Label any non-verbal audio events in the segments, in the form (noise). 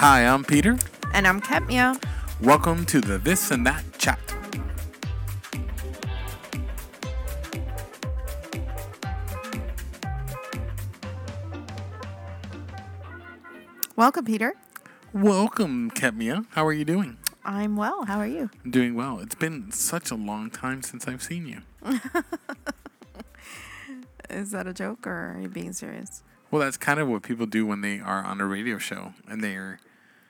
Hi, I'm Peter. And I'm Ketmia. Welcome to the This and That Chat. Welcome, Peter. Welcome, Ketmia. How are you doing? I'm well. How are you? Doing well. It's been such a long time since I've seen you. (laughs) Is that a joke or are you being serious? Well, that's kind of what people do when they are on a radio show and they're.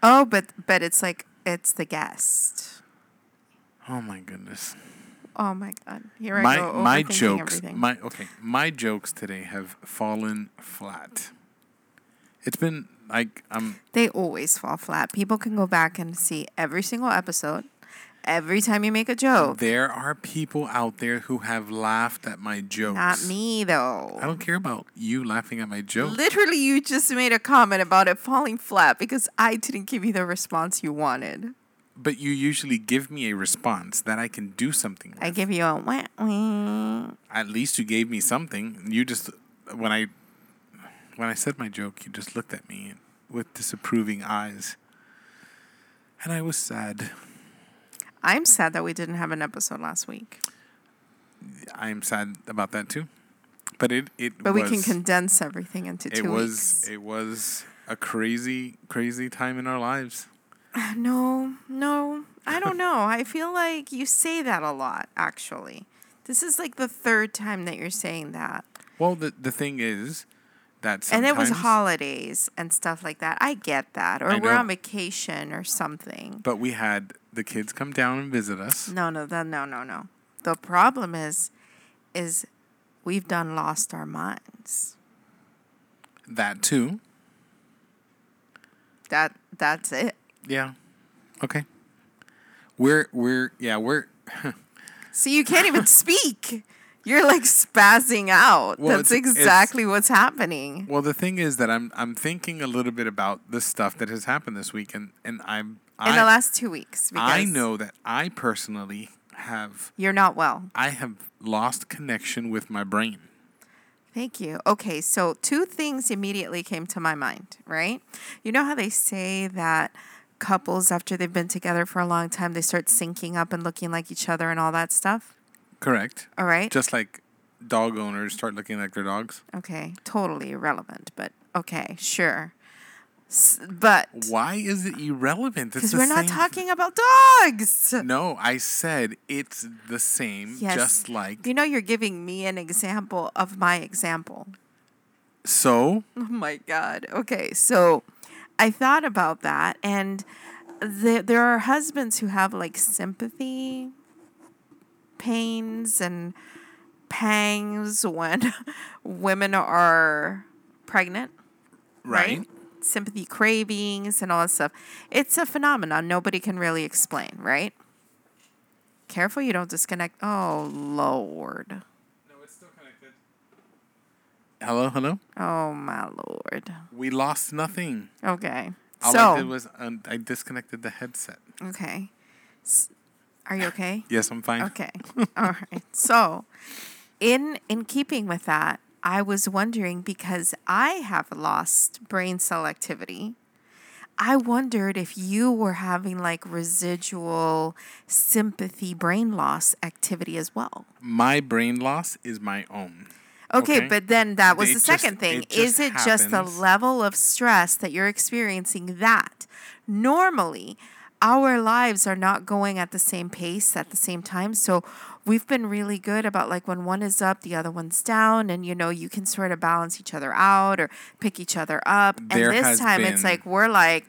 Oh, but but it's like it's the guest. Oh my goodness. Oh my god! Here I my go. my jokes. everything. My okay. My jokes today have fallen flat. It's been like I'm. they always fall flat. People can go back and see every single episode. Every time you make a joke, There are people out there who have laughed at my jokes. not me though. I don't care about you laughing at my jokes. Literally, you just made a comment about it falling flat because I didn't give you the response you wanted. But you usually give me a response that I can do something with. I give you a wah, wah. At least you gave me something. You just when I when I said my joke, you just looked at me with disapproving eyes. And I was sad. I'm sad that we didn't have an episode last week, I am sad about that too. But it it but was, we can condense everything into it two was weeks. it was a crazy crazy time in our lives. (sighs) No, no, I don't know. I feel like you say that a lot, actually. This is like the third time that you're saying that. Well, the the thing is that And it was holidays and stuff like that. I get that. Or I we're know. on vacation or something. But we had the kids come down and visit us. No, no, that, no, no, no. The problem is, is we've done lost our minds. That too. That that's it. Yeah. Okay. We're we're yeah we're (laughs) So you can't even speak. You're like spazzing out. Well, that's it's- it's- exactly what's happening. well. The thing is that I'm I'm thinking a little bit about the stuff that has happened this week, and and I'm In I, the last two weeks. Because I know that I personally have You're not well. I have lost connection with my brain. Thank you. Okay, so two things immediately came to my mind, right? You know how they say that couples, after they've been together for a long time, they start syncing up and looking like each other and all that stuff? Correct. All right. Just like dog owners start looking like their dogs. Okay, totally irrelevant, but okay, sure. But Why is it irrelevant? Because we're not talking about dogs. No, I said it's the same. Yes. Just like You know, you're giving me an example of my example. so. Oh my God. Okay. So I thought about that. And the, there are husbands who have like sympathy pains and pangs when (laughs) women are pregnant, right? Right. Sympathy cravings and all that stuff. It's a phenomenon nobody can really explain, right? Careful you don't disconnect. Oh, Lord. No, it's still connected. Hello, hello. Oh, my Lord. We lost nothing. Okay. All so, I did was um, I disconnected the headset. Okay. S- Are you okay? Yes, I'm fine. Okay. All right. So, in in keeping with that, I was wondering because I have lost brain cell activity. I wondered if you were having like residual sympathy brain loss activity as well. My brain loss is my own. Okay, Okay. but then that was It the just- second thing. it Is it just the level of stress that you're experiencing that normally our lives are not going at the same pace at the same time. So we've been really good about like when one is up, the other one's down, and you know, you can sort of balance each other out or pick each other up. There and this time it's been- like we're like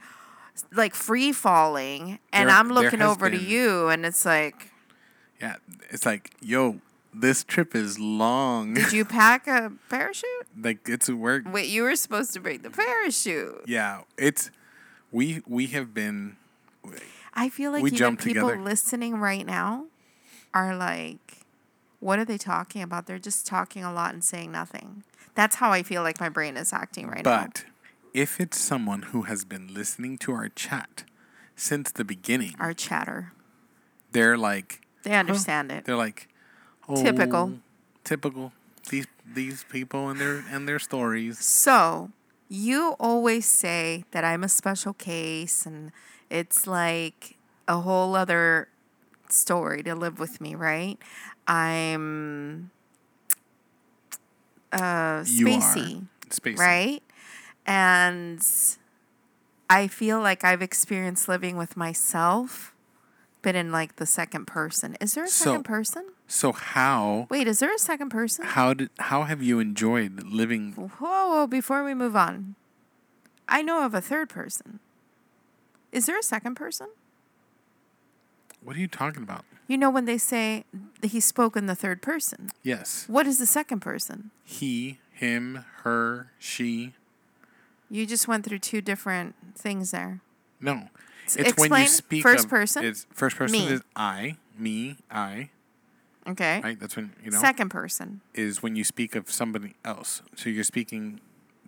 like free falling and There- I'm looking over to you and it's like Yeah, it's like, yo, this trip is long. did you (laughs) pack a parachute? like it's a work. Wait, you were supposed to bring the parachute. Yeah, it's we we have been. I feel like We even jumped people together. listening right now are like, what are they talking about? They're just talking a lot and saying nothing. That's how I feel like my brain is acting right now. But if it's someone who has been listening to our chat since the beginning, Our chatter. they're like, They understand it. they're like, oh, Typical. typical. These these people and their and their stories. So you always say that I'm a special case and it's like a whole other story to live with me, right? I'm uh spacey, spacey. right? And I feel like I've experienced living with myself, but in like the second person. Is there a So- second person? So how Wait, is there a second person? how did how have you enjoyed living? Whoa, whoa, before we move on. I know of a third person. Is there a second person? What are you talking about? You know when they say he spoke in the third person. Yes, What is the second person? he, him, her, she. You just went through two different things there. No, it's when you speak first of- person? It's first person Me. is I, me, I. Okay. Right. That's when you know Second person. is when you speak of somebody else. So you're speaking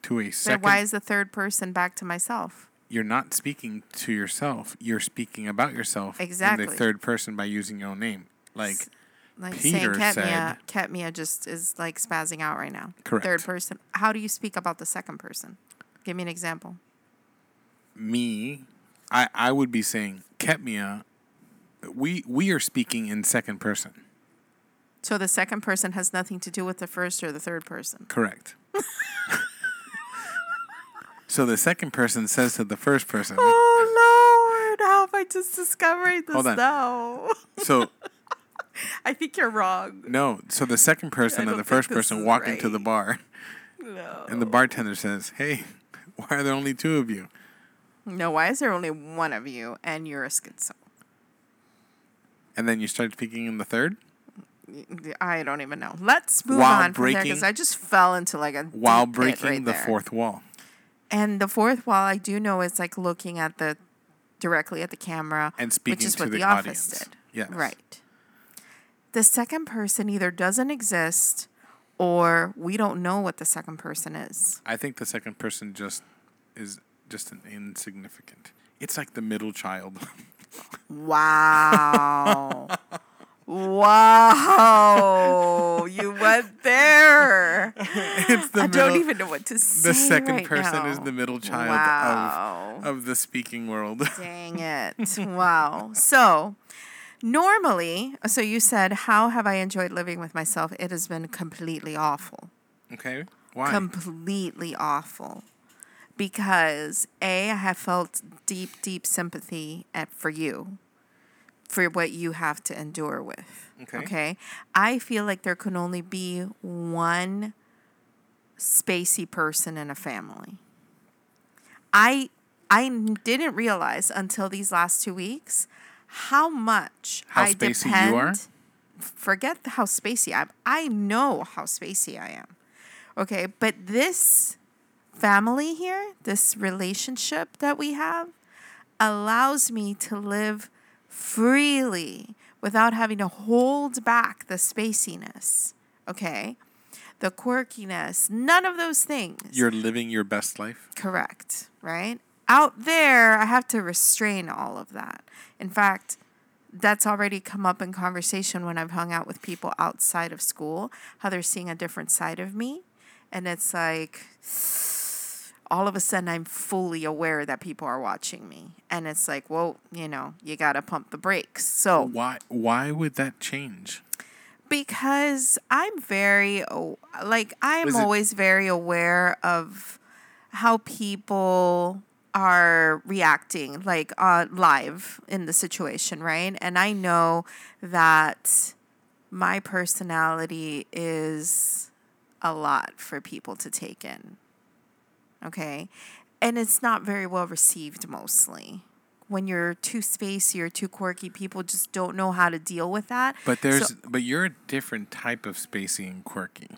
to a Then second. why is the third person back to myself? You're not speaking to yourself. You're speaking about yourself in Exactly. the third person by using your own name. Like Like Peter saying said- Ketmia, Ketmia just is like spazzing out right now. Correct. Third person. How do you speak about the second person? Give me an example. me, I I would be saying Ketmia. We we are speaking in second person. So the second person has nothing to do with the first or the third person. Correct. (laughs) so the second person says to the first person. Oh Lord, how have I just discovered this Hold on. now? So (laughs) I think you're wrong. no. So the second person and don't the think first this person is walk into the right. bar, No. and the bartender says, "Hey, (laughs) why are there only two of you?" No, why is there only one of you and you're a schizo? And then you start speaking in the third I don't even know. Let's move While on from there because I just fell into like a while deep pit breaking right the there. fourth wall. And the fourth wall, I do know is like looking at the directly at the camera And speaking which is to what the the office audience. did. Yes. Right. The second person either doesn't exist or we don't know what the second person is. I think the second person just is just an insignificant. It's like the middle child. (laughs) Wow. Wow. You went there. (laughs) it's the I middle, don't even know what to say. the second right person is the middle child Wow. of of the speaking world. (laughs) Dang it. Wow. So, normally, so you said, How have I enjoyed living with myself? It has been completely awful. okay. Why? Completely awful. Because, A, I have felt deep, deep sympathy at, for you, for what you have to endure with. Okay. Okay. I feel like there can only be one spacey person in a family. I I didn't realize until these last two weeks how much How I spacey you depend. are? Forget how spacey I'm. I know how spacey I am. Okay, but this family here, this relationship that we have, allows me to live freely without having to hold back the spaciness. Okay, the quirkiness, none of those things. You're living your best life. Correct, right? Out there, I have to restrain all of that. In fact, that's already come up in conversation when I've hung out with people outside of school, how they're seeing a different side of me. And it's like, all of a sudden, I'm fully aware that people are watching me. And it's like, well, you know, you got to pump the brakes. So, Why why would that change? because I'm very like I'm it- always very aware of how people are reacting like uh, live in the situation, right? And I know that my personality is a lot for people to take in. Okay? And it's not very well received mostly. When you're too spacey or too quirky, people just don't know how to deal with that. But So- there's but you're a different type of spacey and quirky.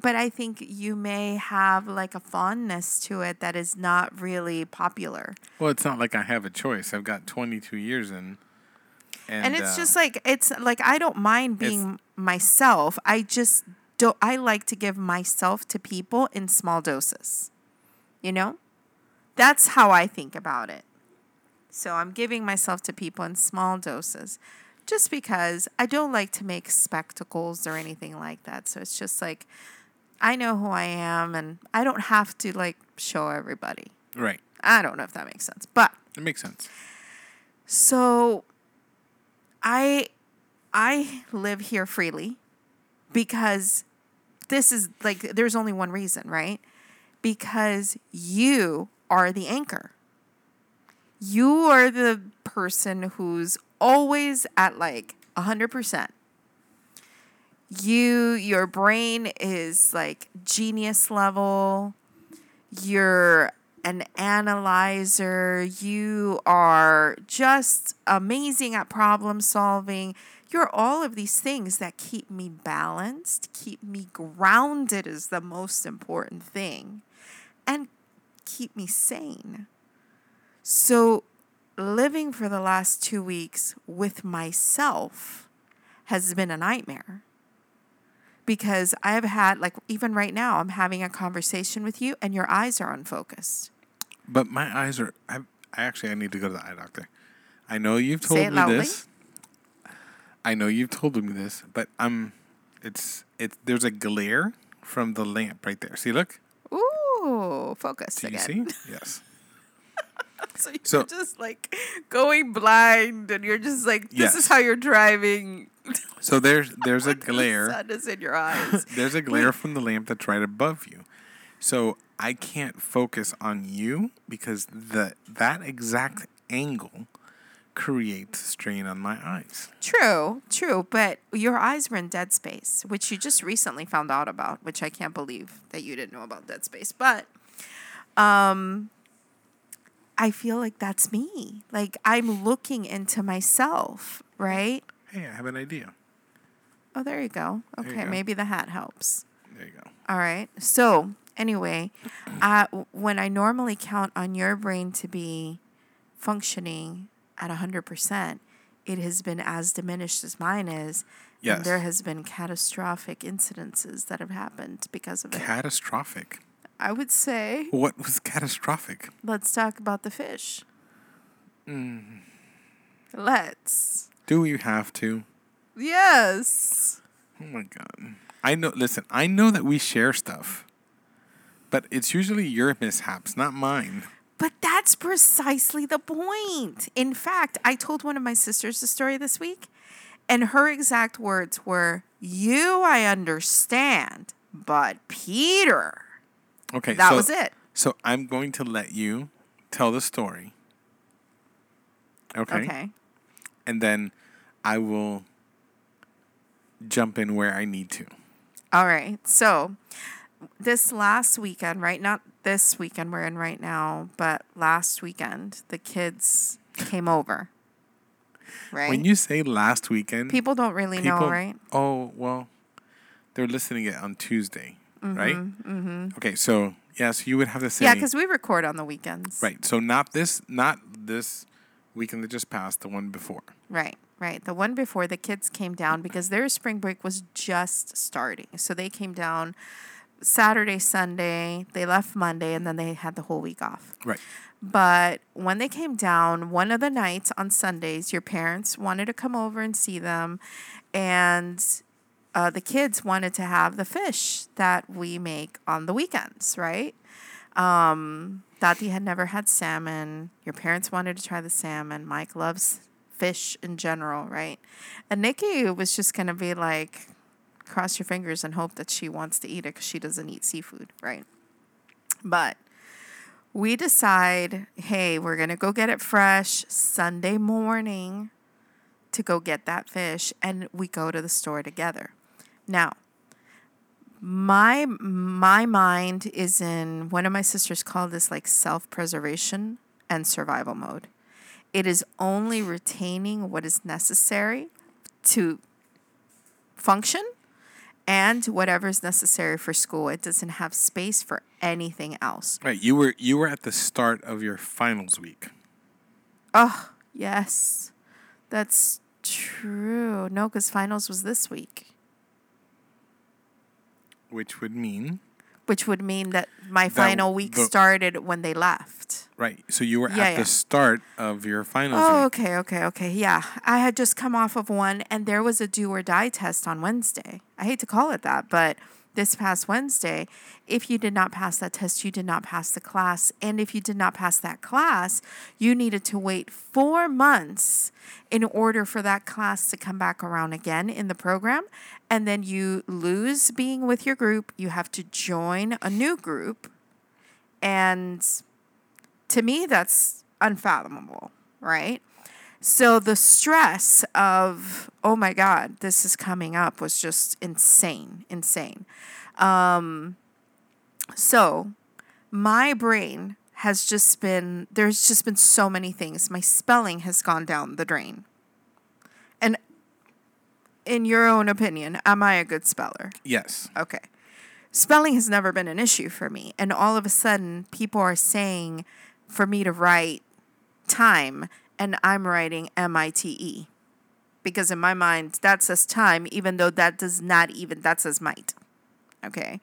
but I think you may have like a fondness to it that is not really popular. Well, it's not like I have a choice. I've got 22 years in. And, And, it's uh, just like it's like I don't mind being myself. I just don't I like to give myself to people in small doses. You know? That's how I think about it. So I'm giving myself to people in small doses just because I don't like to make spectacles or anything like that. So it's just like I know who I am, and I don't have to like show everybody. Right. I don't know if that makes sense, but It makes sense. so I I live here freely because this is like there's only one reason, right? Because you are the anchor. You are the person who's always at like 100%. You your brain is like genius level. You're an analyzer. You are just amazing at problem solving. You're all of these things that keep me balanced, keep me grounded is the most important thing, and keep me sane. So, living for the last two weeks with myself has been a nightmare because I've had, like, even right now, I'm having a conversation with you and your eyes are unfocused. But my eyes are. I, I actually I need to go to the eye doctor. I know you've told me loudly. this. I know you've told me this, but I'm. It's it's there's a glare from the lamp right there. See, look. Ooh, focus Do you again. see? (laughs) Yes. (laughs) So you're So- just like going blind, and you're just like, this Yes. is how you're driving. (laughs) So there's there's a The glare. sun is in your eyes. There's a glare from the lamp that's right above you. So I can't focus on you because the that exact angle creates strain on my eyes. true, true. But your eyes were in dead space, which you just recently found out about, which I can't believe that you didn't know about dead space. But um, I feel like that's me. Like I'm looking into myself, right? Hey, I have an idea. Oh, there you go. There you Okay, go. maybe the hat helps. There you go. All right. So, anyway, uh, when I normally count on your brain to be functioning at 100%, it has been as diminished as mine is. Yes. And there has been catastrophic incidences that have happened because of it. Catastrophic. I would say, What was catastrophic? let's talk about the fish. Mm. Let's. Do you have to? Yes. Oh my god. I know listen, I know that we share stuff. But it's usually your mishaps, not mine. But that's precisely the point. In fact, I told one of my sisters the story this week, and her exact words were, You, I understand, but Peter. Okay. That so, was it. So I'm going to let you tell the story. Okay. Okay. And then I will jump in where I need to. All right. So, this last weekend, right? Not this weekend we're in right now, but last weekend, the kids came over. Right? When you say last weekend, People don't really know, right? Oh, well, they're listening it on Tuesday, right? Mm-hmm. Okay, so yes, you would have to say Yeah, because we record on the weekends. right. So not this, not this weekend that just passed, the one before. Right, right. The one before the kids came down because their spring break was just starting. So they came down Saturday, Sunday, they left Monday, and then they had the whole week off. Right. But when they came down, one of the nights on Sundays, your parents wanted to come over and see them. And uh, the kids wanted to have the fish that we make on the weekends, right? Um, Tati had never had salmon. Your parents wanted to try the salmon. Mike loves fish in general, right? And Nikki was just going to be like, cross your fingers and hope that she wants to eat it because she doesn't eat seafood, right? But we decide, hey, we're going to go get it fresh Sunday morning to go get that fish. And we go to the store together. Now, my my mind is in one of my sisters called this like self-preservation and survival mode. It is only retaining what is necessary to function and whatever is necessary for school. It doesn't have space for anything else. Right. You were you were at the start of your finals week. Oh, yes. That's true. No, because finals was this week, Which would mean which would mean that my That final week the- started when they left. Right. So you were Yeah, at yeah. the start of your finals Oh, week. okay, okay, okay. Yeah. I had just come off of one and there was a do or die test on Wednesday. I hate to call it that, but this past Wednesday, if you did not pass that test, you did not pass the class. And if you did not pass that class, you needed to wait four months in order for that class to come back around again in the program. And then you lose being with your group. You have to join a new group. And to me, that's unfathomable, right? So the stress of, oh my God, this is coming up was just insane, insane. Um, so my brain has just been, there's just been so many things. My spelling has gone down the drain. And in your own opinion, am I a good speller? Yes. Okay. Spelling has never been an issue for me. And all of a sudden, people are saying for me to write time and I'm writing M I T E. Because in my mind, that says time, even though that does not even, that says might. Okay.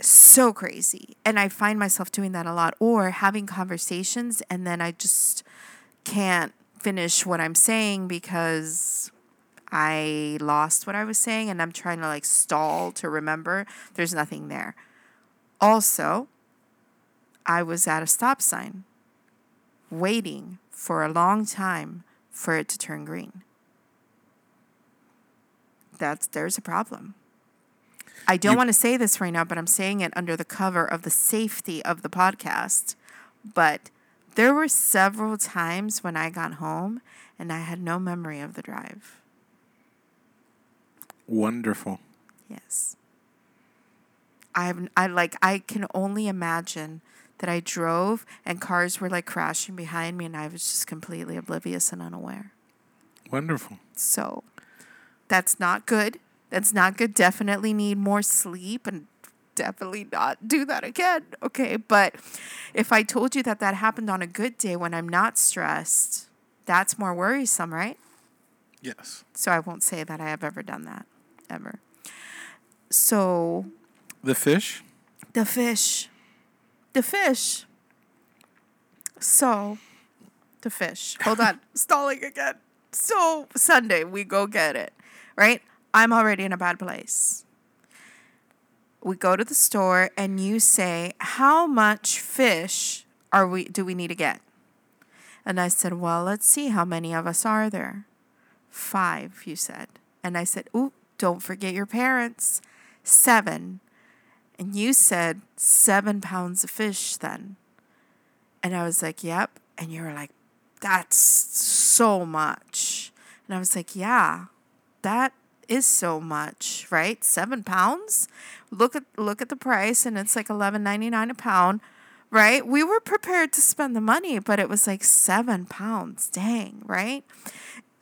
So crazy. And I find myself doing that a lot or having conversations and then I just can't finish what I'm saying because I lost what I was saying and I'm trying to like stall to remember. There's nothing there. Also, I was at a stop sign waiting for a long time for it to turn green. That's there's a problem. I don't You- want to say this right now, but I'm saying it under the cover of the safety of the podcast. But there were several times when I got home and I had no memory of the drive. Wonderful. Yes. I've I like I can only imagine that I drove and cars were like crashing behind me and I was just completely oblivious and unaware. Wonderful. So that's not good. That's not good. Definitely need more sleep and definitely not do that again. Okay. But if I told you that that happened on a good day when I'm not stressed, that's more worrisome, right? Yes. So I won't say that I have ever done that, ever. So The fish? the fish. The fish. So, the fish. Hold on. (laughs) Stalling again. So, Sunday, we go get it, right? I'm already in a bad place. We go to the store and you say, How much fish are we do we need to get? And I said, Well, let's see how many of us are there. Five, you said. And I said, Ooh, don't forget your parents. Seven. And you said seven pounds of fish then. And I was like, Yep. And you were like, That's so much. And I was like, Yeah, that is so much, right? Seven pounds? Look at look at the price and it's like eleven ninety nine a pound. Right? We were prepared to spend the money, but it was like seven pounds. Dang, right?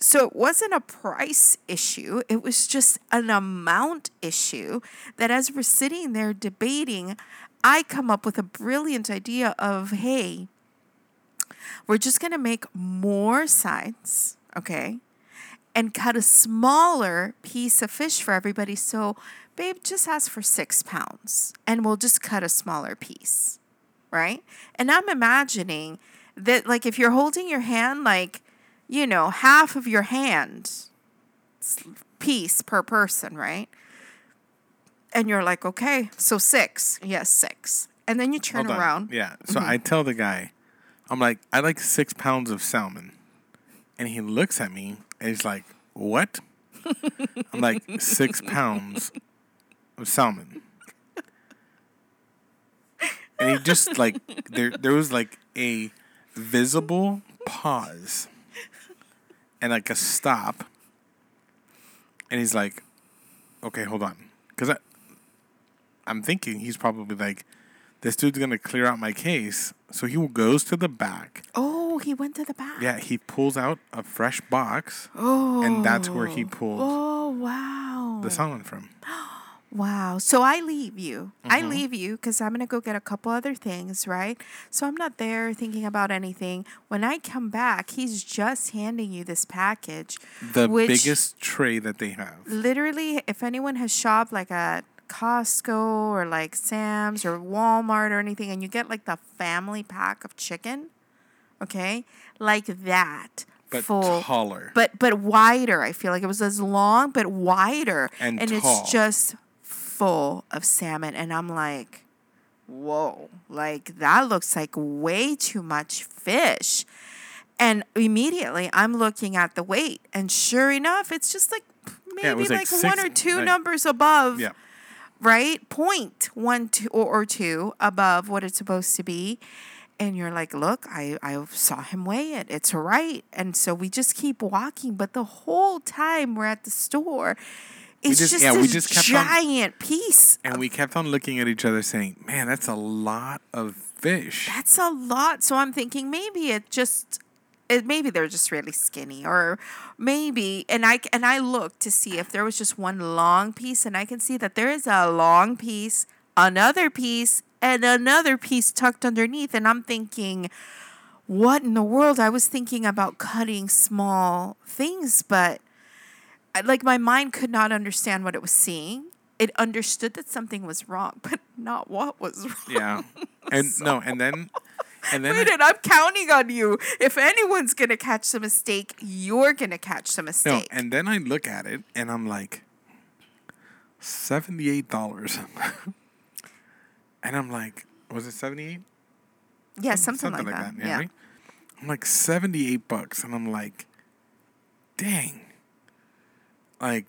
So it wasn't a price issue, it was just an amount issue that as we're sitting there debating, I come up with a brilliant idea of hey, we're just going to make more sides, okay? And cut a smaller piece of fish for everybody. So, babe, just ask for six pounds and we'll just cut a smaller piece, right? And I'm imagining that, like, if you're holding your hand, like, you know, half of your hand piece per person, right? And you're like, okay, so six. Yes, six. And then you turn Hold on. around. Yeah. So mm-hmm. I tell the guy, I'm like, I like six pounds of salmon. And he looks at me and he's like, What? I'm like, six (laughs) pounds of salmon. And he just like there there was like a visible pause and like a stop. And he's like, Okay, hold on. Cause I I'm thinking he's probably like, this dude's gonna clear out my case. So he goes to the back. Oh, he went to the back. Yeah, he pulls out a fresh box, Oh. and that's where he oh. pulled Oh, wow. the salmon from. (gasps) (gasps) Wow. So I leave you. I Mm-hmm. leave you because I'm going to go get a couple other things, right? So I'm not there thinking about anything. When I come back, he's just handing you this package. The biggest tray that they have. Literally, if anyone has shopped like at Costco or like Sam's or Walmart or anything, and you get like the family pack of chicken, okay? Like that. But full taller. but but wider. I feel like it was as long but wider, And it's tall. just full of salmon. And I'm like, whoa, like that looks like way too much fish. And immediately I'm looking at the weight, and sure enough, it's just like maybe Yeah, like, like six- one or two like- numbers above Yeah. right? Point one, two, or, or two above what it's supposed to be. And you're like, look, I, I saw him weigh it. It's right. And so we just keep walking. But the whole time we're at the store, it's just- just, yeah, we just kept on- giant piece. And we kept on looking at each other saying, man, that's a lot of fish. That's a lot. So I'm thinking maybe it just it, maybe they're just really skinny or maybe and I and I looked to see if there was just one long piece and I can see that there is a long piece, another piece and another piece tucked underneath and I'm thinking what in the world? I was thinking about cutting small things but like my mind could not understand what it was seeing. It understood that something was wrong, but not what was (laughs) wrong. yeah. And (laughs) no, and then and then Wait, and I'm counting on you. If anyone's gonna catch the mistake, you're gonna catch the mistake. no, and then I look at it and I'm like seventy-eight dollars. (laughs) and I'm like, was it seventy-eight? yeah, something, like, that. Yeah. right? I'm like seventy-eight bucks, and I'm like, dang. Like,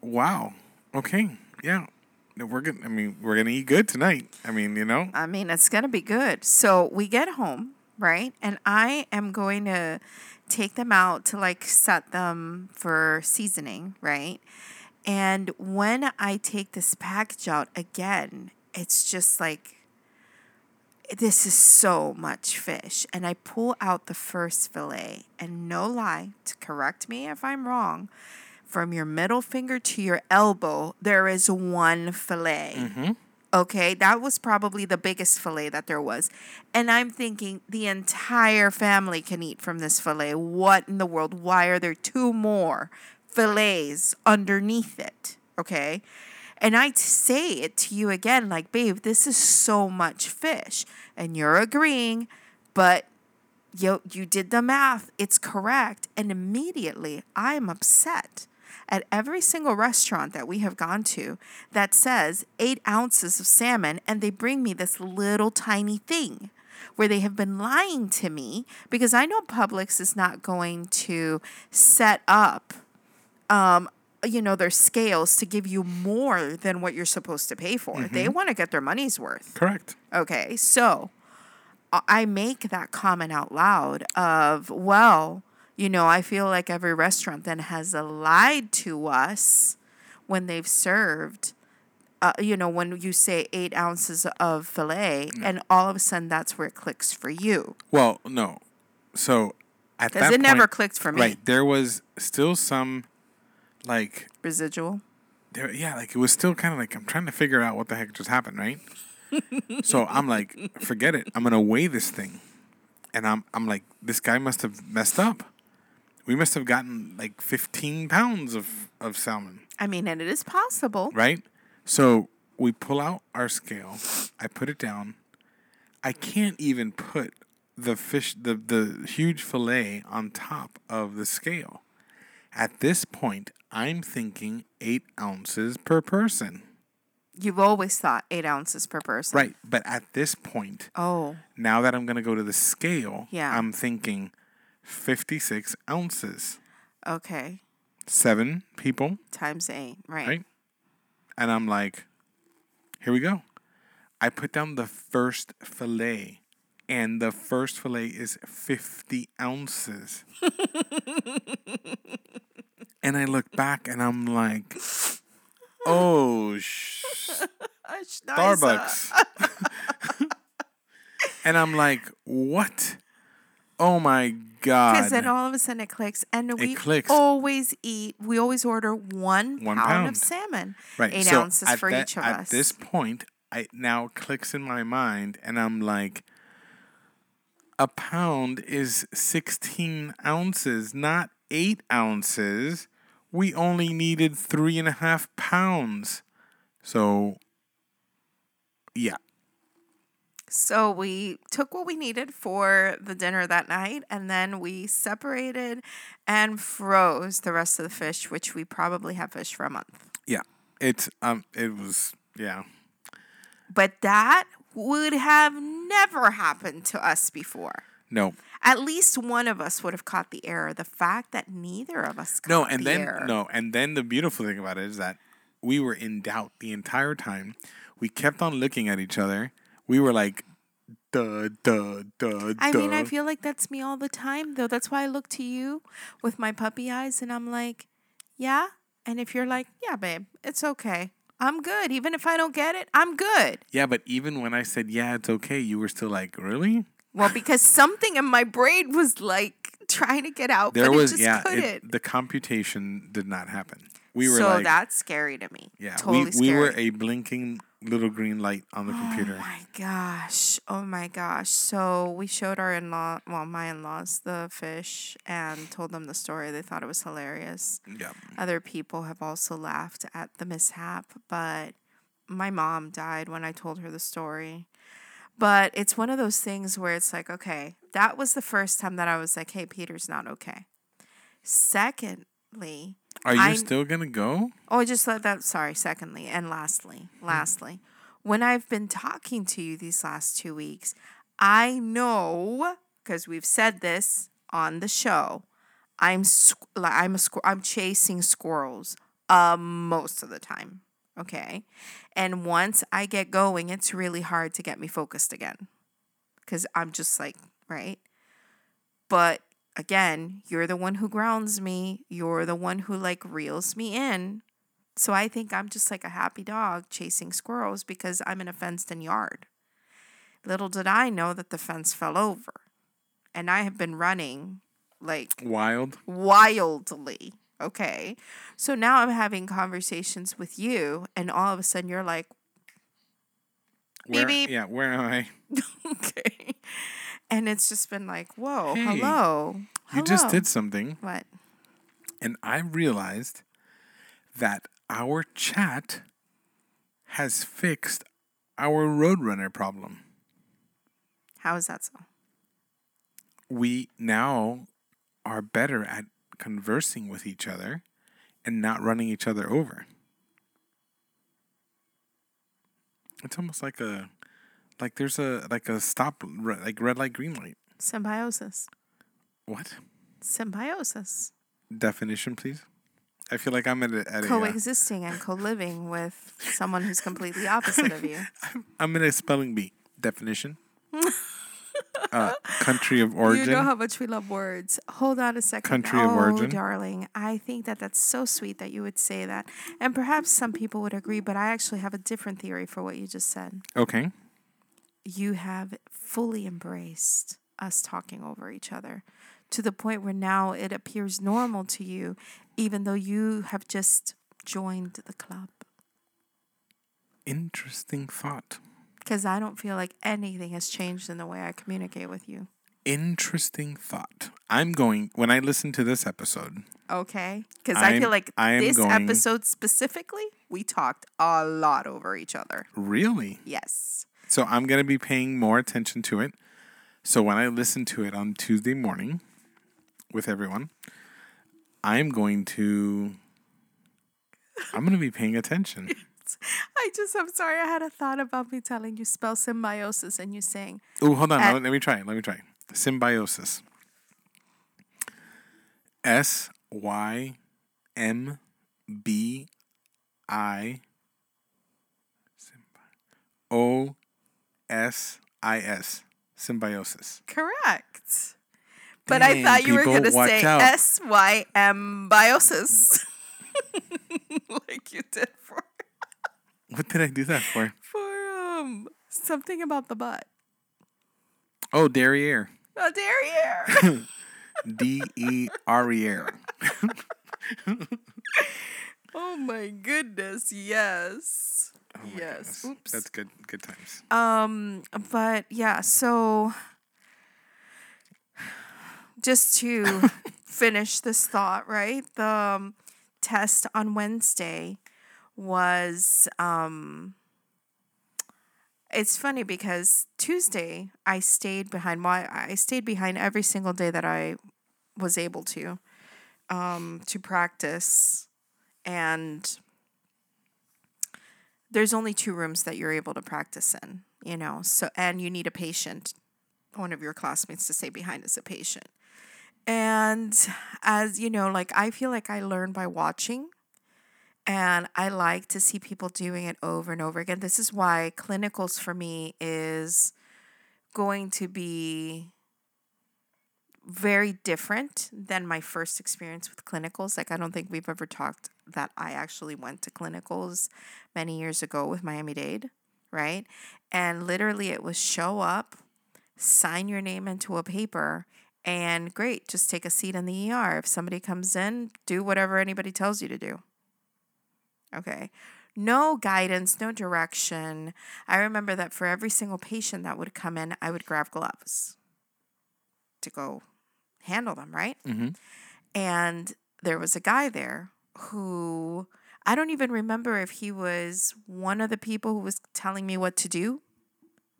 wow. Okay, yeah. We're gonna. I mean, we're gonna eat good tonight. I mean, you know. I mean, it's gonna be good. So we get home, right? And I am going to take them out to like set them for seasoning, right? And when I take this package out again, it's just like this is so much fish. And I pull out the first fillet, and no lie, to correct me if I'm wrong, from your middle finger to your elbow, there is one fillet. Mm-hmm. Okay, that was probably the biggest fillet that there was. And I'm thinking the entire family can eat from this fillet. What in the world? Why are there two more fillets underneath it? Okay. And I say it to you again, like, babe, this is so much fish. And you're agreeing, but you you did the math. It's correct. And immediately I am upset at every single restaurant that we have gone to that says eight ounces of salmon and they bring me this little tiny thing where they have been lying to me because I know Publix is not going to set up um you know their scales to give you more than what you're supposed to pay for. They want to get their money's worth. Correct. Okay, so I- make that comment out loud of, well, you know, I feel like every restaurant then has lied to us when they've served, uh, you know, when you say eight ounces of filet, and all of a sudden that's where it clicks for you. Well, no. So at Because that it never clicked for me. Right. There was still some, like, Residual. there, yeah, like it was still kind of like I'm trying to figure out what the heck just happened, right? (laughs) so I'm like, forget it. I'm gonna weigh this thing, and I'm I'm like, this guy must have messed up. We must have gotten like 15 pounds of of salmon, I mean, and it is possible. right? So we pull out our scale. I put it down. I can't even put the fish, the the huge fillet on top of the scale. At this point, I'm thinking eight ounces per person. You've always thought eight ounces per person. Right. But at this point, Oh, now that I'm going to go to the scale, Yeah. I'm thinking 56 ounces. okay. Seven people, Times eight. Right. right? And I'm like, here we go. I put down the first fillet, and the first fillet is 50 ounces. (laughs) and I look back and I'm like, oh, sh- (laughs) Starbucks. (laughs) and I'm like, what? Oh my God. Because then all of a sudden it clicks, and we clicks. always eat. We always order one, One pound, pound. of salmon, right. eight so ounces for that- each of at us. At this point, I now clicks in my mind, and I'm like, a pound is 16 ounces, not eight ounces. We only needed three and a half pounds. So, yeah. so we took what we needed for the dinner that night, and then we separated and froze the rest of the fish, which we probably have fish for a month. Yeah. It's um, it was yeah. But that would have never happened to us before. No, At least one of us would have caught the error. The fact that neither of us no, and the then error. no, and then the beautiful thing about it is that we were in doubt the entire time. We kept on looking at each other. We were like, duh, duh, duh, I mean, I feel like that's me all the time, though. That's why I look to you with my puppy eyes and I'm like, yeah. And if you're like, yeah, babe, it's okay. I'm good. Even if I don't get it, I'm good. Yeah, but even when I said yeah, it's okay, you were still like, really? Well, because something in my brain was like trying to get out, There but was it just yeah, couldn't. it, the computation did not happen. We were so like, that's scary to me. yeah, totally we, scary. we were a blinking little green light on the computer. Oh my gosh. Oh my gosh. So we showed our in law, well, my in laws, the fish and told them the story. They thought it was hilarious. Yeah, Other people have also laughed at the mishap, but my mom died when I told her the story. But it's one of those things where it's like, okay, that was the first time that I was like, hey, Peter's not okay. Secondly, are you I'm- still gonna go? Oh, just let that. Sorry. Secondly, and lastly, lastly, when I've been talking to you these last two weeks, I know because we've said this on the show. I'm squ- like I'm a squir- I'm chasing squirrels uh, most of the time. Okay, and once I get going, it's really hard to get me focused again because I'm just like right. But again, you're the one who grounds me. You're the one who like reels me in. So I think I'm just like a happy dog chasing squirrels because I'm in a fenced in yard. Little did I know that the fence fell over. And I have been running like Wild. wildly. Okay. So now I'm having conversations with you, and all of a sudden you're like, Where, beep. Yeah, where am I? (laughs) okay. And it's just been like, whoa, Hey, hello. You just did something, What? and I realized that our chat has fixed our Roadrunner problem. How is that so? We now are better at conversing with each other and not running each other over. It's almost like a like there's a like a stop like red light green light. Symbiosis. What Symbiosis. definition, please? I feel like I'm at a, at a uh, Coexisting and co living with someone who's completely opposite of you. (laughs) I'm in a spelling bee definition. (laughs) uh, country of origin. (laughs) You know how much we love words. Hold on a second. Country of oh, origin. darling, I think that that's so sweet that you would say that. And perhaps some people would agree, but I actually have a different theory for what you just said. okay. You have fully embraced us talking over each other to the point where now it appears normal to you, even though you have just joined the club. Interesting thought. Because I don't feel like anything has changed in the way I communicate with you. Interesting thought. I'm going when I listen to this episode. Okay. Because I I'm- feel like I am this going- episode specifically, we talked a lot over each other. Really? Yes. So I'm going to be paying more attention to it. So when I listen to it on Tuesday morning with everyone, I'm going to I'm going to be paying attention. (laughs) (laughs) I just, I'm sorry, I had a thought about me telling you spell symbiosis and you saying, Oh, hold on. Uh, let, me try. Let me try. Symbiosis. S Y M B I O S I S. Symbiosis. correct. But I thought you were going to say. S Y M biosis. (laughs) like you did for, (laughs) What did I do that for? for um something about the butt. Oh, derriere. Oh, derriere. (laughs) D E R E R. (laughs) oh my goodness. Yes. Oh my yes. goodness. Oops. That's good. Good times. Um, but yeah, so just to finish this thought, right? The um, test on Wednesday was um it's funny because Tuesday I stayed behind my I stayed behind every single day that I was able to um to practice and there's only two rooms that you're able to practice in, you know. So and you need a patient, one of your classmates to stay behind as a patient. And as you know, like I feel like I learn by watching. And I like to see people doing it over and over again. This is why clinicals for me is going to be very different than my first experience with clinicals. Like, I don't think we've ever talked that I actually went to clinicals many years ago with Miami Dade, right? And literally, it was show up, sign your name into a paper, and great, just take a seat in the ER. If somebody comes in, do whatever anybody tells you to do. Okay. No guidance, no direction. I remember that for every single patient that would come in, I would grab gloves to go handle them, right? Mm-hmm. And there was a guy there who I don't even remember if he was one of the people who was telling me what to do.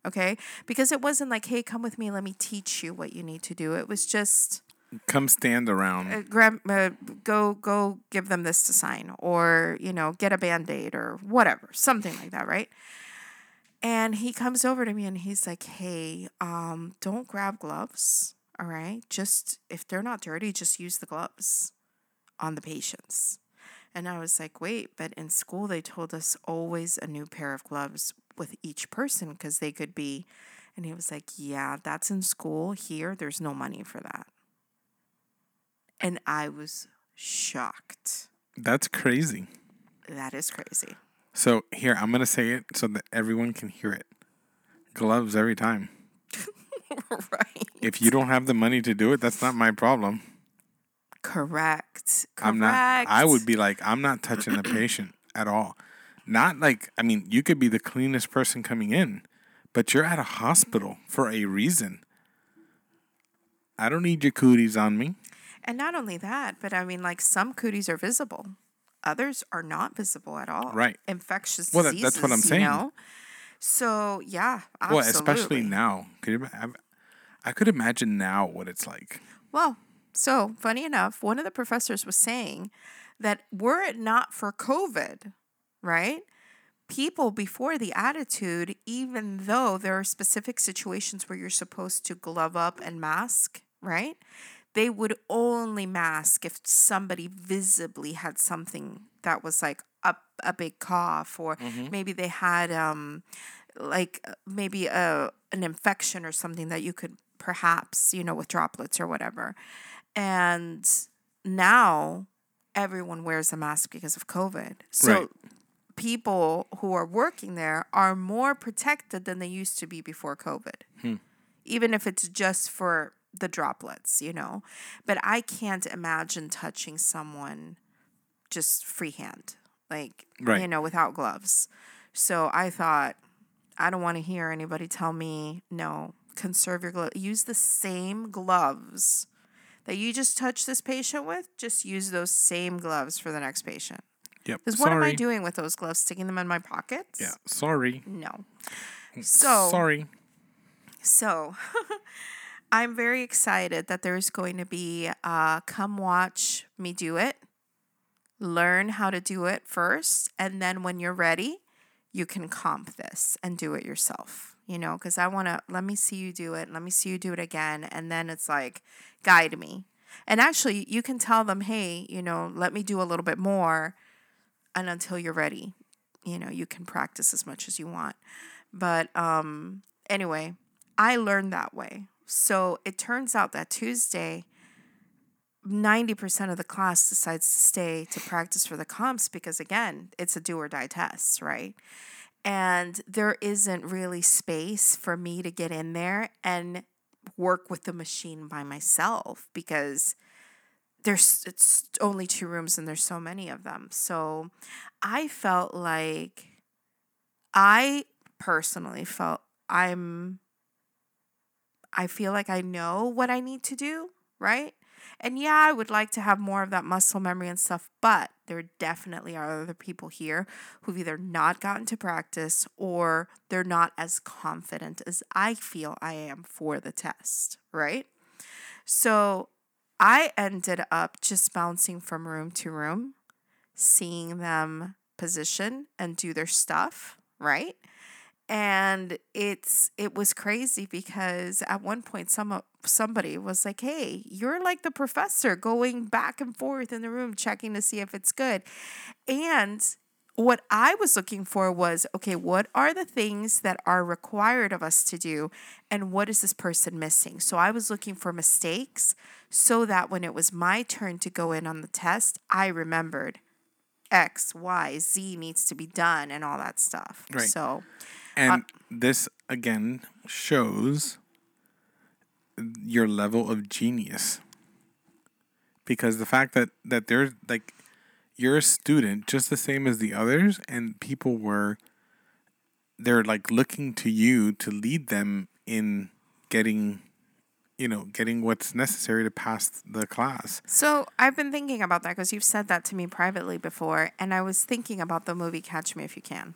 Okay. Because it wasn't like, hey, come with me, let me teach you what you need to do. It was just Come stand around. uh, grab, uh, go, go give them this to sign or, you know, get a band aid or whatever, something like that, right? And he comes over to me and he's like, hey, um, don't grab gloves. All right. Just if they're not dirty, just use the gloves on the patients. And I was like, wait, but in school they told us always a new pair of gloves with each person because they could be. And he was like, yeah, that's in school. Here, there's no money for that. And I was shocked. That's crazy. That is crazy. So here, I'm gonna say it so that everyone can hear it. Gloves every time. (laughs) right. If you don't have the money to do it, that's not my problem. Correct. Correct. I'm not. I would be like, I'm not touching the patient (clears throat) at all. Not like, I mean, you could be the cleanest person coming in, but you're at a hospital for a reason. I don't need your cooties on me. And not only that, but I mean, like some cooties are visible, others are not visible at all. Right. Infectious Well, diseases. that's what I'm you saying. know? So yeah, absolutely. Well, especially now. Could you, ima- I could imagine now what it's like. Well, so funny enough, one of the professors was saying that were it not for COVID, right? People before the attitude, even though there are specific situations where you're supposed to glove up and mask, right? They would only mask if somebody visibly had something that was like a, a big cough, or maybe they had um, like maybe a an infection or something that you could perhaps you know with droplets or whatever. And now everyone wears a mask because of covid. So Right. people who are working there are more protected than they used to be before covid. Even if it's just for the droplets you know but i can't imagine touching someone just freehand like Right. you know without gloves so i thought I don't want to hear anybody tell me, no, conserve your gloves. Use the same gloves that you just touched this patient with. Just use those same gloves for the next patient. Yep. Because what am I doing with those gloves? Sticking them in my pockets? Yeah. Sorry. No. Mm, so, Sorry. so (laughs) I'm very excited that there's going to be uh, come watch me do it. Learn how to do it first, and then when you're ready, you can comp this and do it yourself. You know, because I want to let me see you do it. Let me see you do it again, and then it's like guide me. And actually, you can tell them, hey, you know, let me do a little bit more, and until you're ready, you know, you can practice as much as you want. But um, anyway, I learned that way. So it turns out that Tuesday, 90% of the class decides to stay to practice for the comps because, again, it's a do or die test, right? And there isn't really space for me to get in there and work with the machine by myself because there's it's only two rooms and there's so many of them. So I felt like I personally felt I'm I feel like I know what I need to do, right? And yeah, I would like to have more of that muscle memory and stuff, but there definitely are other people here who've either not gotten to practice or they're not as confident as I feel I am for the test, right? So I ended up just bouncing from room to room, seeing them position and do their stuff, right? And it's it was crazy because at one point some somebody was like, "Hey, you're like the professor going back and forth in the room checking to see if it's good." And what I was looking for was okay, what are the things that are required of us to do, and what is this person missing? So I was looking for mistakes so that when it was my turn to go in on the test, I remembered X, Y, Z needs to be done and all that stuff. Right. So, And this again shows your level of genius. Because the fact that that there's like you're a student just the same as the others and people were they're like looking to you to lead them in getting you know, getting what's necessary to pass the class. so I've been thinking about that because you've said that to me privately before, and I was thinking about the movie Catch Me If You Can.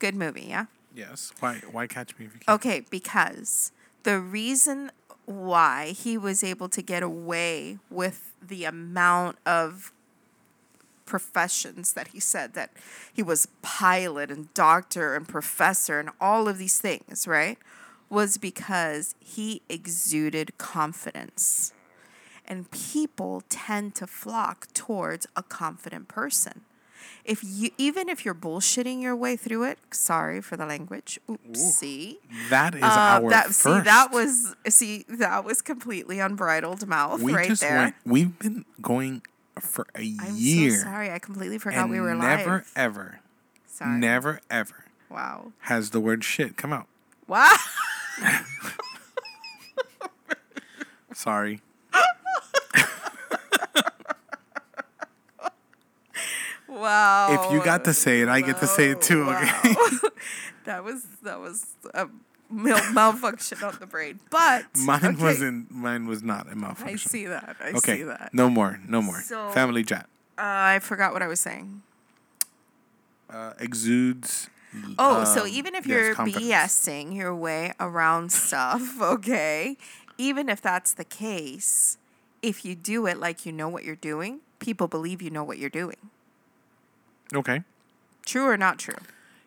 Good movie, yeah. Yes. Why why catch me if you can? Okay, because the reason why he was able to get away with the amount of professions that he said that he was pilot and doctor and professor and all of these things, right? Was because he exuded confidence. And people tend to flock towards a confident person. If you even if you're bullshitting your way through it, sorry for the language. Oopsie. That is Uh, our that first. see that was see that was completely unbridled mouth we right there. went we've been going for a I'm year. so sorry. I completely forgot we were never live. ever, Sorry. never ever Wow. has the word shit come out. Wow. (laughs) Sorry. Wow. If you got to say it, I get to say it too, okay? Wow. (laughs) that was that was a mal- malfunction on the brain. But Mine okay. wasn't mine was not a malfunction. I see that. I okay. see that. No more. No more. So- Family chat. Uh, I forgot what I was saying. Uh, exudes Oh, so um, even if yes, you're confidence. BSing your way around stuff, (laughs) okay, even if that's the case, if you do it like you know what you're doing, people believe you know what you're doing. Okay. True or not true?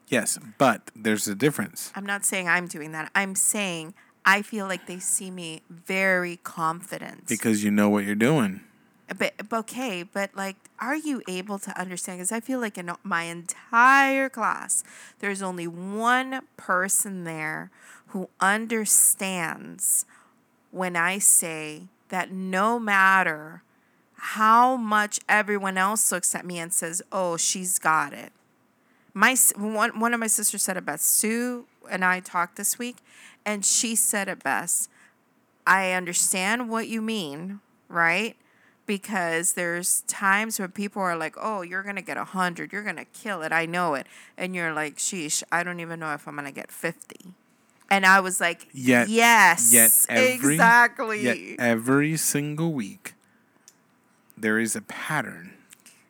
Yes, but there's a difference. I'm not saying I'm doing that. I'm saying I feel like they see me very confident. Because you know what you're doing. but, okay, but like, are you able to understand? Because I feel like in my entire class, there's only one person there who understands when I say that no matter how much everyone else looks at me and says, "Oh, she's got it." My one one of my sisters said it best. Sue and I talked this week, and she said it best. I understand what you mean, right? Because there's times when people are like, "Oh, you're gonna get a hundred, you're gonna kill it, I know it," and you're like, "Sheesh, I don't even know if I'm gonna get 50. And I was like, Yet- yes, Yet every exactly." Yet every single week there is a pattern,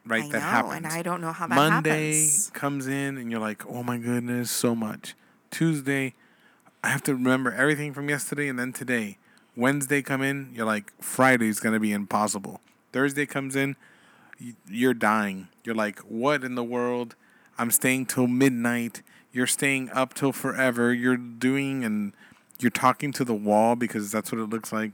right? I that know, happens. and I don't know how that Monday happens. comes in and you're like, oh my goodness, so much. Tuesday, I have to remember everything from yesterday and then today. Wednesday come in, you're like, Friday's gonna be impossible. Thursday comes in, you're dying. You're like, what in the world? I'm staying till midnight. You're staying up till forever. You're doing and you're talking to the wall because that's what it looks like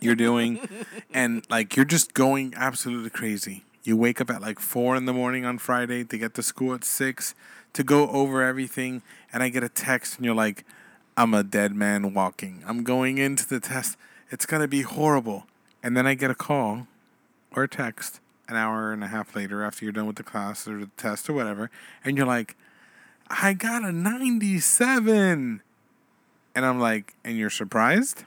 you're doing. And like you're just going absolutely crazy. You wake up at like four in the morning on friday to get to school at six to go over everything and i get a text and you're like i'm a dead man walking. I'm going into the test. It's to be horrible. And then i get a call or a text an hour and a half later after you're done with the class or the test or whatever and you're like i got a 97 and i'm like and you're surprised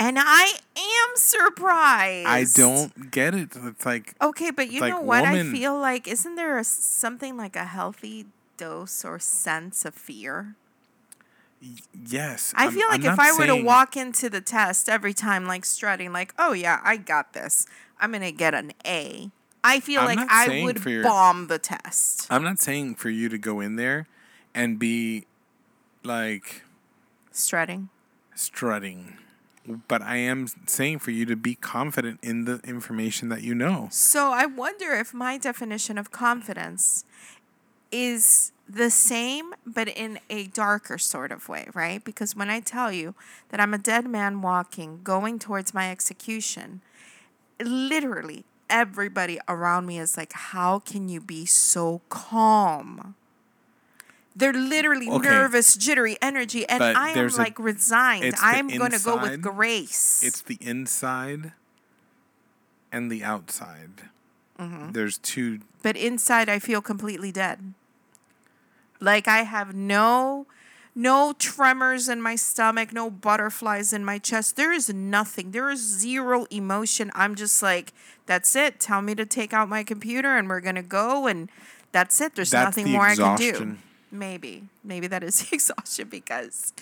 And I am surprised. I don't get it. It's like Okay, but you like, know what? woman- I feel like isn't there a, something like a healthy dose or sense of fear? yes. I I'm- feel like I'm if I were to walk into the test every time, like strutting, like, oh yeah, I got this, I'm gonna get an A. I feel I'm like I would your- bomb the test. I'm not saying for you to go in there and be like Strutting. strutting. But I am saying for you to be confident in the information that you know. So I wonder if my definition of confidence is the same, but in a darker sort of way, right? Because when I tell you that I'm a dead man walking, going towards my execution, literally everybody around me is like, How can you be so calm? They're literally Okay. nervous, jittery energy, and But I am there's a- like resigned. I'm going to go with grace. It's the inside and the outside. Mm-hmm. There's two. but inside I feel completely dead. Like I have no no tremors in my stomach, no butterflies in my chest. There is nothing. There is zero emotion. I'm just like, that's it. Tell me to take out my computer and we're going to go and that's it. There's That's nothing the more I can do. Maybe. Maybe that is (laughs) the exhaustion because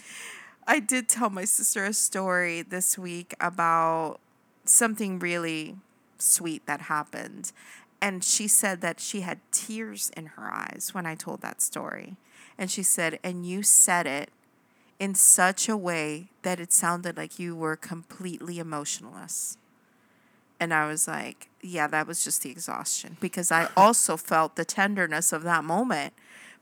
I did tell my sister a story this week about something really sweet that happened. And she said that she had tears in her eyes when I told that story. And she said, and you said it in such a way that it sounded like you were completely emotionless. And I was like, yeah, that was just the exhaustion because I (laughs) also felt the tenderness of that moment.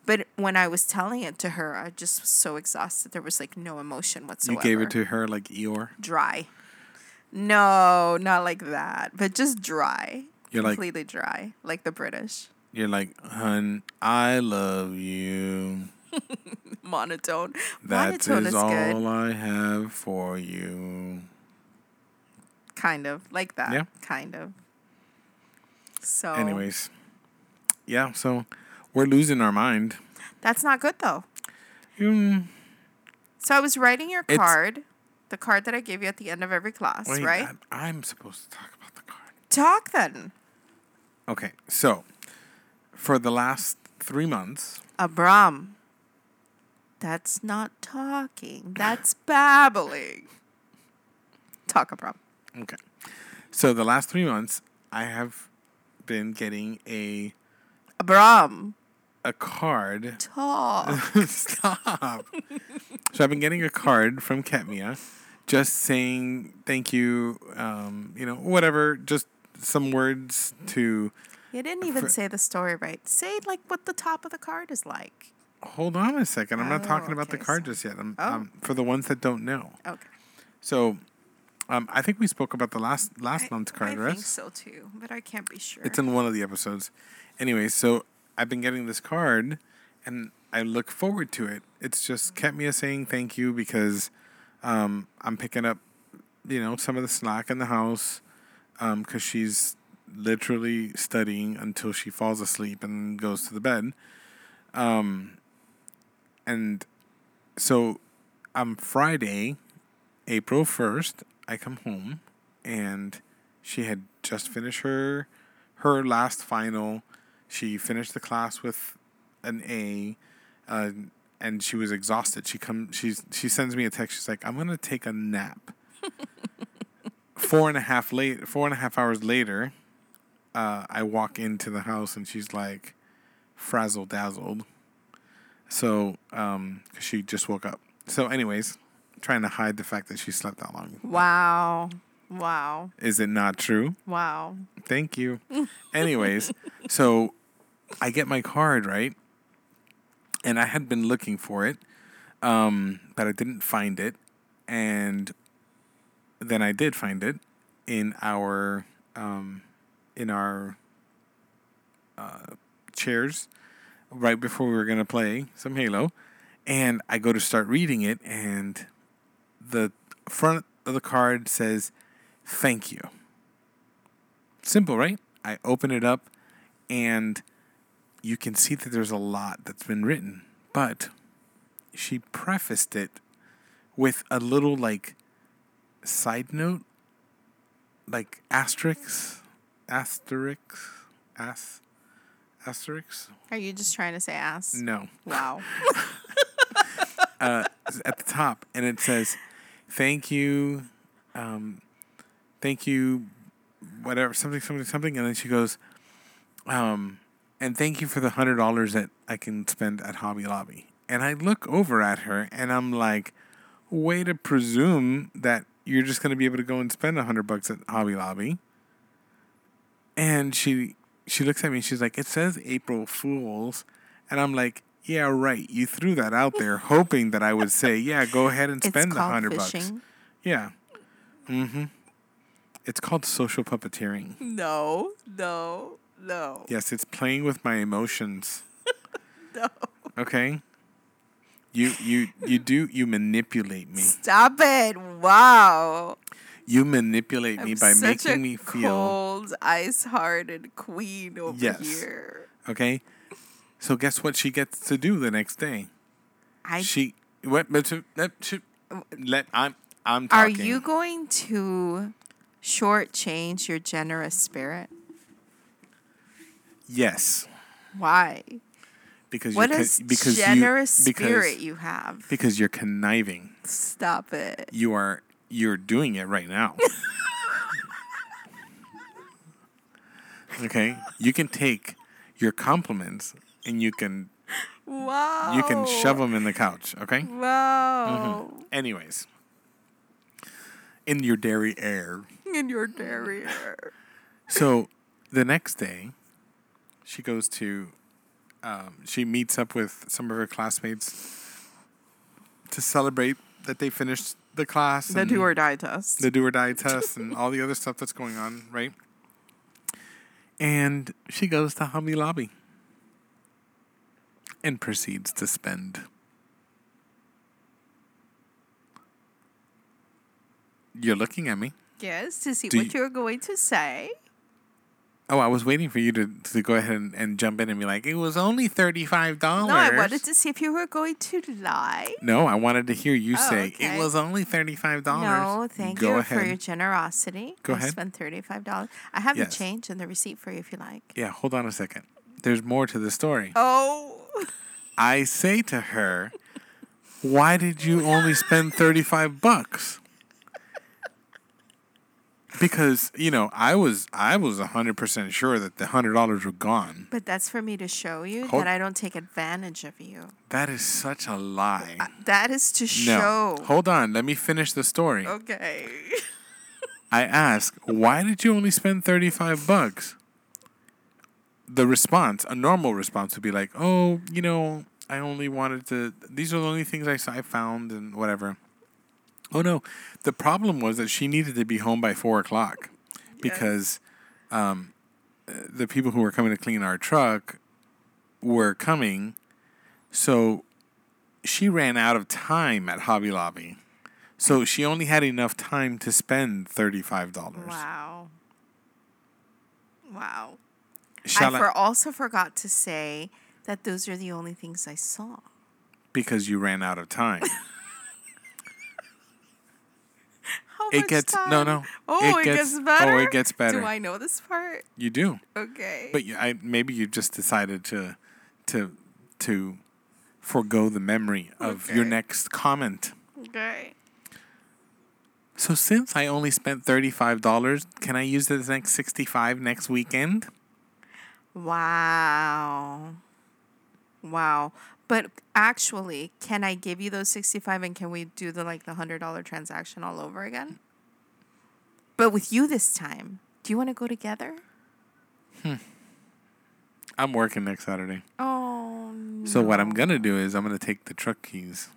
But when I was telling it to her, I just was so exhausted. There was like no emotion whatsoever. You gave it to her like Eeyore. dry. No, not like that, but just dry. You're like- completely dry, like the British. You're like, hun, I love you. (laughs) Monotone. That Monotone is is all good. I have for you. Kind of like that. Yeah. Kind of. So Anyways, yeah. So we're losing our mind. that's not good though. Mm, So I was writing your It's- card, the card that I gave you at the end of every class, wait, right? I, I'm supposed to talk about the card. Talk then. Okay, so for the last three months, Abram. That's not talking. That's (laughs) babbling. Talk, Abram. okay, so the last three months, I have been getting a Abram. A card. Talk. (laughs) Stop. so I've been getting a card from Ketmia, just saying thank you. Um, you know, whatever, just some words to You didn't even For- say the story right. Say like what the top of the card is like. hold on a second. I'm not Oh, talking about the card sorry. just yet. I'm, Oh. um, for the ones that don't know. Okay. So, um, I think we spoke about the last last month's I card, right? think so too, but I can't be sure. It's in one of the episodes. Anyway, so I've been getting this card, and I look forward to it. It's just kept me saying thank you because um, I'm picking up, you know, some of the slack in the house because she's literally studying until she falls asleep and goes to the bed. Um, and so on Friday, April 1st, I come home and she had just finished her her last final. She finished the class with an A, uh, and she was exhausted. She come she's she sends me a text. She's like, "I'm gonna take a nap." (laughs) four and a half late, four and a half hours later, uh, I walk into the house and she's like, frazzle dazzled. So, um, 'cause she just woke up. So, anyways, trying to hide the fact that she slept that long. wow. Wow. Is it not true? Wow. Thank you. Anyways, (laughs) so I get my card, right? And I had been looking for it, um, but I didn't find it. And then I did find it in our um, in our uh, chairs right before we were gonna play some Halo. And I go to start reading it, and the front of the card says, "Thank you." Simple, right? I open it up and you can see that there's a lot that's been written, but she prefaced it with a little like side note, like asterisks, asterisks, as, asterisks. Are you just trying to say ass? No, Wow. (laughs) uh, at the top, and it says, "Thank you, um, thank you, whatever, something, something, something," and then she goes, um, "And thank you for the hundred dollars that I can spend at Hobby Lobby." And I look over at her, and I'm like, "Way to presume that you're just gonna be able to go and spend a hundred bucks at Hobby Lobby. And she she looks at me and she's like, It says April Fools and I'm like, Yeah, right. You threw that out there hoping that I would say, Yeah, go ahead and spend the hundred bucks. Yeah. Mm-hmm. It's called social puppeteering. No, no, no. Yes, it's playing with my emotions. (laughs) No. Okay? You you you do you manipulate me. Stop it. Wow. You manipulate me I'm by such making me feel cold, ice-hearted queen over Yes. here. okay. So guess what she gets to do the next day? I she what but let I'm I'm Are you going to shortchange your generous spirit? Yes, Why? because What you're is con- because generous you, because, spirit you have? because you're conniving. Stop it. You are you're doing it right now. (laughs) okay? You can take your compliments and you can Wow. you can shove them in the couch, okay? Wow. Mm-hmm. Anyways, in your dairy air. In your derriere. So the next day, she goes to, um, she meets up with some of her classmates to celebrate that they finished the class. The and do or die test. the do or die test and all the other stuff that's going on, right? And she goes to Hobby Lobby and proceeds to spend. You're looking at me. Yes, to see Do what you- you're going to say. Oh, I was waiting for you to, to go ahead and, and jump in and be like, it was only $35. No, I wanted to see if you were going to lie. No, I wanted to hear you Oh, say, okay. it was only $35. No, thank go you ahead. for your generosity. Go I ahead. spent thirty-five dollars. I have Yes. the change and the receipt for you if you like. Yeah, hold on a second. There's more to the story. Oh, (laughs) I say to her, "Why did you only spend 35 bucks?" Because, you know, I was I was 100% sure that the $100 were gone. but that's for me to show you Hold- that I don't take advantage of you. That is such a lie. Uh, that is to show. no. Hold on, let me finish the story. Okay. (laughs) I ask, "Why did you only spend 35 bucks?" The response, a normal response would be like, "Oh, you know, I only wanted to these are the only things I I found and whatever." Oh no, the problem was that she needed to be home by four o'clock because um, the people who were coming to clean our truck were coming, so she ran out of time at Hobby Lobby. So she only had enough time to spend thirty-five dollars. Wow. Wow. Shall I I? for also forgot to say that those are the only things I saw. because you ran out of time. (laughs) How It gets- time? no, no. Oh, It it, gets- gets, oh, better. it gets better. Do I know this part? you do, Okay. but you, I maybe you just decided to to to forego the memory of your next comment. okay. So since I only spent thirty-five dollars, can I use the next sixty-five next weekend? Wow. Wow. But actually, can I give you those 65 and can we do the like the $100 transaction all over again? But with you this time. Do you want to go together? Hmm. I'm working next Saturday. Oh. No. So what I'm gonna do is I'm gonna take the truck keys.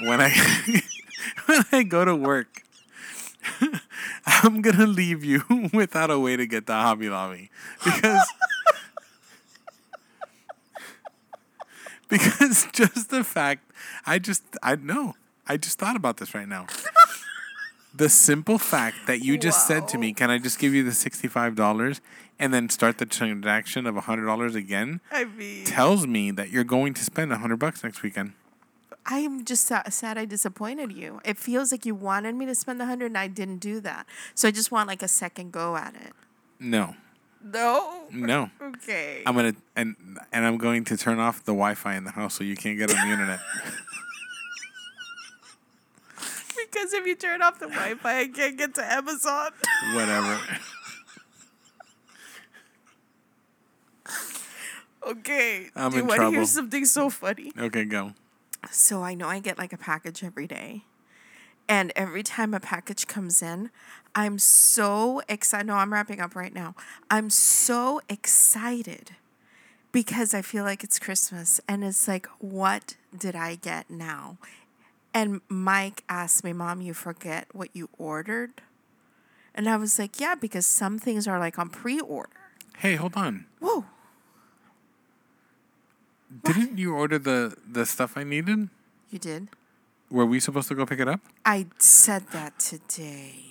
when I (laughs) when I go to work, (laughs) I'm gonna leave you (laughs) without a way to get to Hobby Lobby because (laughs) because just the fact I just I know I just thought about this right now. The simple fact that you just said to me, "Can I just give you the sixty-five dollars and then start the transaction of hundred dollars again?" I mean, tells me that you're going to spend a hundred bucks next weekend. I'm just sa- sad I disappointed you. It feels like you wanted me to spend the 100 and I didn't do that. So I just want like a second go at it. No, No. no. Okay. I'm gonna and and I'm going to turn off the Wi-Fi in the house so you can't get on the internet. (laughs) because if you turn off the Wi-Fi, I can't get to Amazon. Whatever. okay. I'm Do you in want to hear something so funny? Okay, go. So I know I get like a package every day. And every time a package comes in, I'm so excited. No, I'm wrapping up right now. I'm so excited because I feel like it's Christmas and it's like, what did I get now? And Mike asked me, Mom, you forget what you ordered? And I was like, Yeah, because some things are like on pre order. Hey, hold on. Whoa. Didn't you order the the stuff I needed? You did? Were we supposed to go pick it up? I said that today.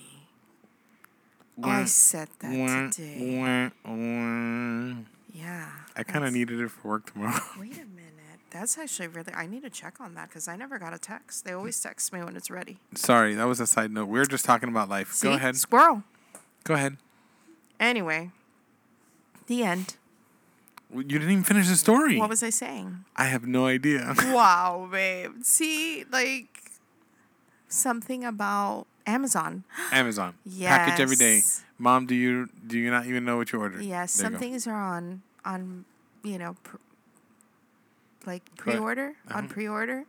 I said that wah, today. wah, wah. Yeah. I kind of needed it for work tomorrow. (laughs) Wait a minute. That's actually really. I need to check on that because I never got a text. They always text me when it's ready. Sorry, that was a side note. We were just talking about life. See? Go ahead. Squirrel. Go ahead. Anyway, the end. You didn't even finish the story. What was I saying? I have no idea. (laughs) wow, babe. See, like something about Amazon. (gasps) Amazon. yes. Package every day. Mom, do you do you not even know what you ordered? Yes, There some things are on on you know pr- like pre-order on Uh-huh. pre-order,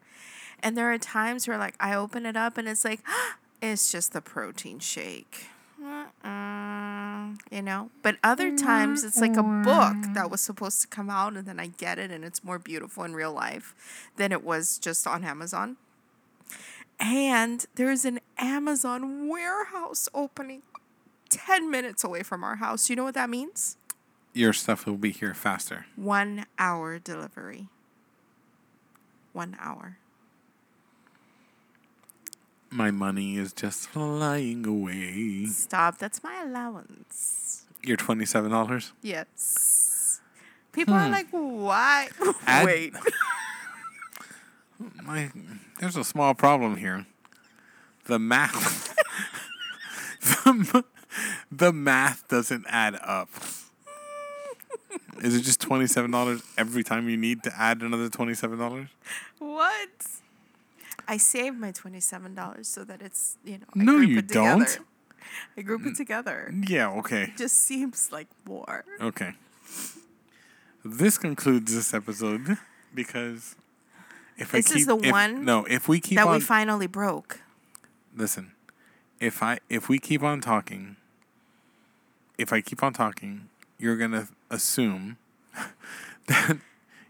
and there are times where like I open it up and it's like (gasps) it's just the protein shake. Mm-mm, Mm-hmm. You know, but other times it's like a book mm-hmm. that was supposed to come out, and then I get it, and it's more beautiful in real life than it was just on Amazon. And there's an Amazon warehouse opening 10 minutes away from our house. You know what that means? Your stuff will be here faster. One hour delivery. One hour. My money is just flying away. Stop. That's my allowance. Your twenty seven dollars. Yes. People are hmm. like, why? (laughs) Add- Wait. (laughs) My there's a small problem here. The math. (laughs) the, the math doesn't add up. Is it just twenty seven dollars every time you need to add another twenty seven dollars? what? I saved my $27 so that it's, you know, I No, you don't. (laughs) I group it together. Yeah. Okay. It Just seems like more. Okay. This concludes this episode because if This I is the if- one no if we keep that on we finally broke. listen if I if we keep on talking if I keep on talking you're gonna assume (laughs) that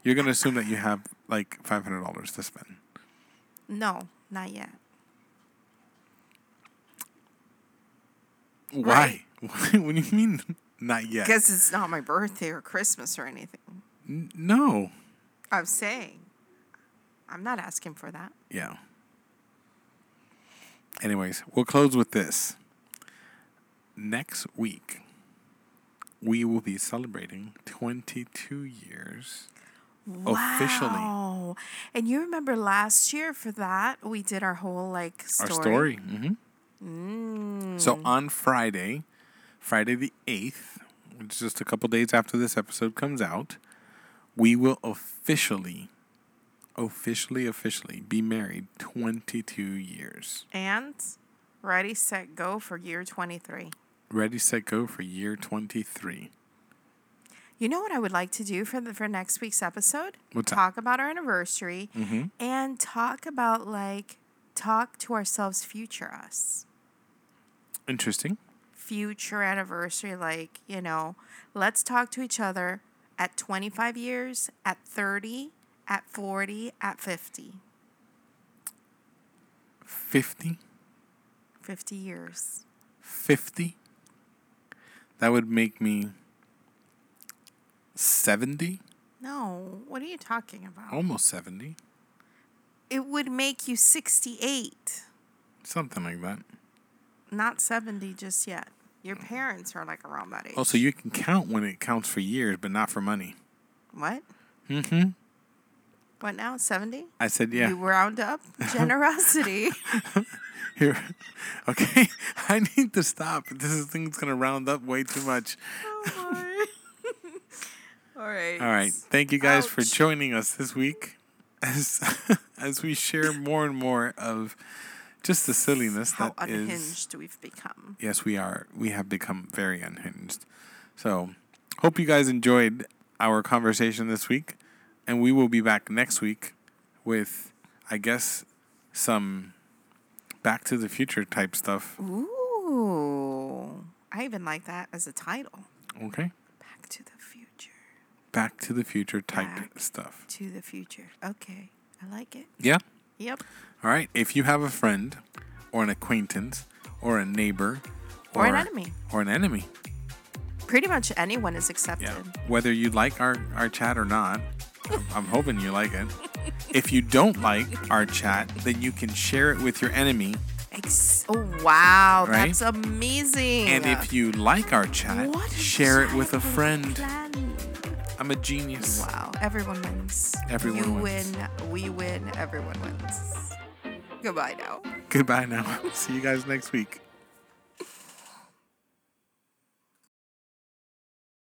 you're gonna assume that you have like five hundred dollars to spend. No, not yet. Why? (laughs) what do you mean not yet? Because it's not my birthday or Christmas or anything. N- no. I'm saying. I'm not asking for that. Yeah. Anyways, we'll close with this. Next week, we will be celebrating 22 years officially. Wow. And you remember last year for that, we did our whole like story. Our story. hmm Mm. So on Friday, Friday the 8th, which is just a couple days after this episode comes out, we will officially, officially, officially be married 22 years. And ready, set, go for year 23. Ready, set, go for year 23. You know what I would like to do for the for next week's episode? What's that? talk about our anniversary Mm-hmm. and talk about like talk to ourselves future us. Interesting. Future anniversary like, you know, let's talk to each other at 25 years, at 30, at 40, at 50. 50? 50 years. 50? That would make me 70? No, what are you talking about? Almost 70. It would make you 68, Something like that. not 70 just yet. Your parents are like around that age. Oh, so you can count when it counts for years, but not for money. what? Mm-hmm. What now? 70? I said, yeah. You round up (laughs) generosity. (laughs) Here. Okay. (laughs) I need to stop. This is thing's gonna round up way too much. oh my. All right. All right. Thank you guys for joining us this week (laughs) as as we share more and more of just the silliness How that is. unhinged we've become. Yes, we are. We have become very unhinged. So, hope you guys enjoyed our conversation this week, and we will be back next week with, I guess, some Back to the Future type stuff. Ooh. I even like that as a title. Okay. Back to the future. Back to the Future type Back. stuff. To the future. Okay. I like it. Yeah. Yep. All right. If you have a friend or an acquaintance or a neighbor Or an enemy. or an enemy, Pretty much anyone is accepted. yeah, whether you like our, our chat or not, I'm, I'm hoping you like it. If you don't like our chat, then you can share it with your enemy. Ex- oh wow, Right? that's amazing. And if you like our chat, What share it with a friend. plan. I'm a genius. Wow, everyone wins. Everyone you wins. win, we win, everyone wins. Goodbye now. Goodbye now. (laughs) See you guys next week.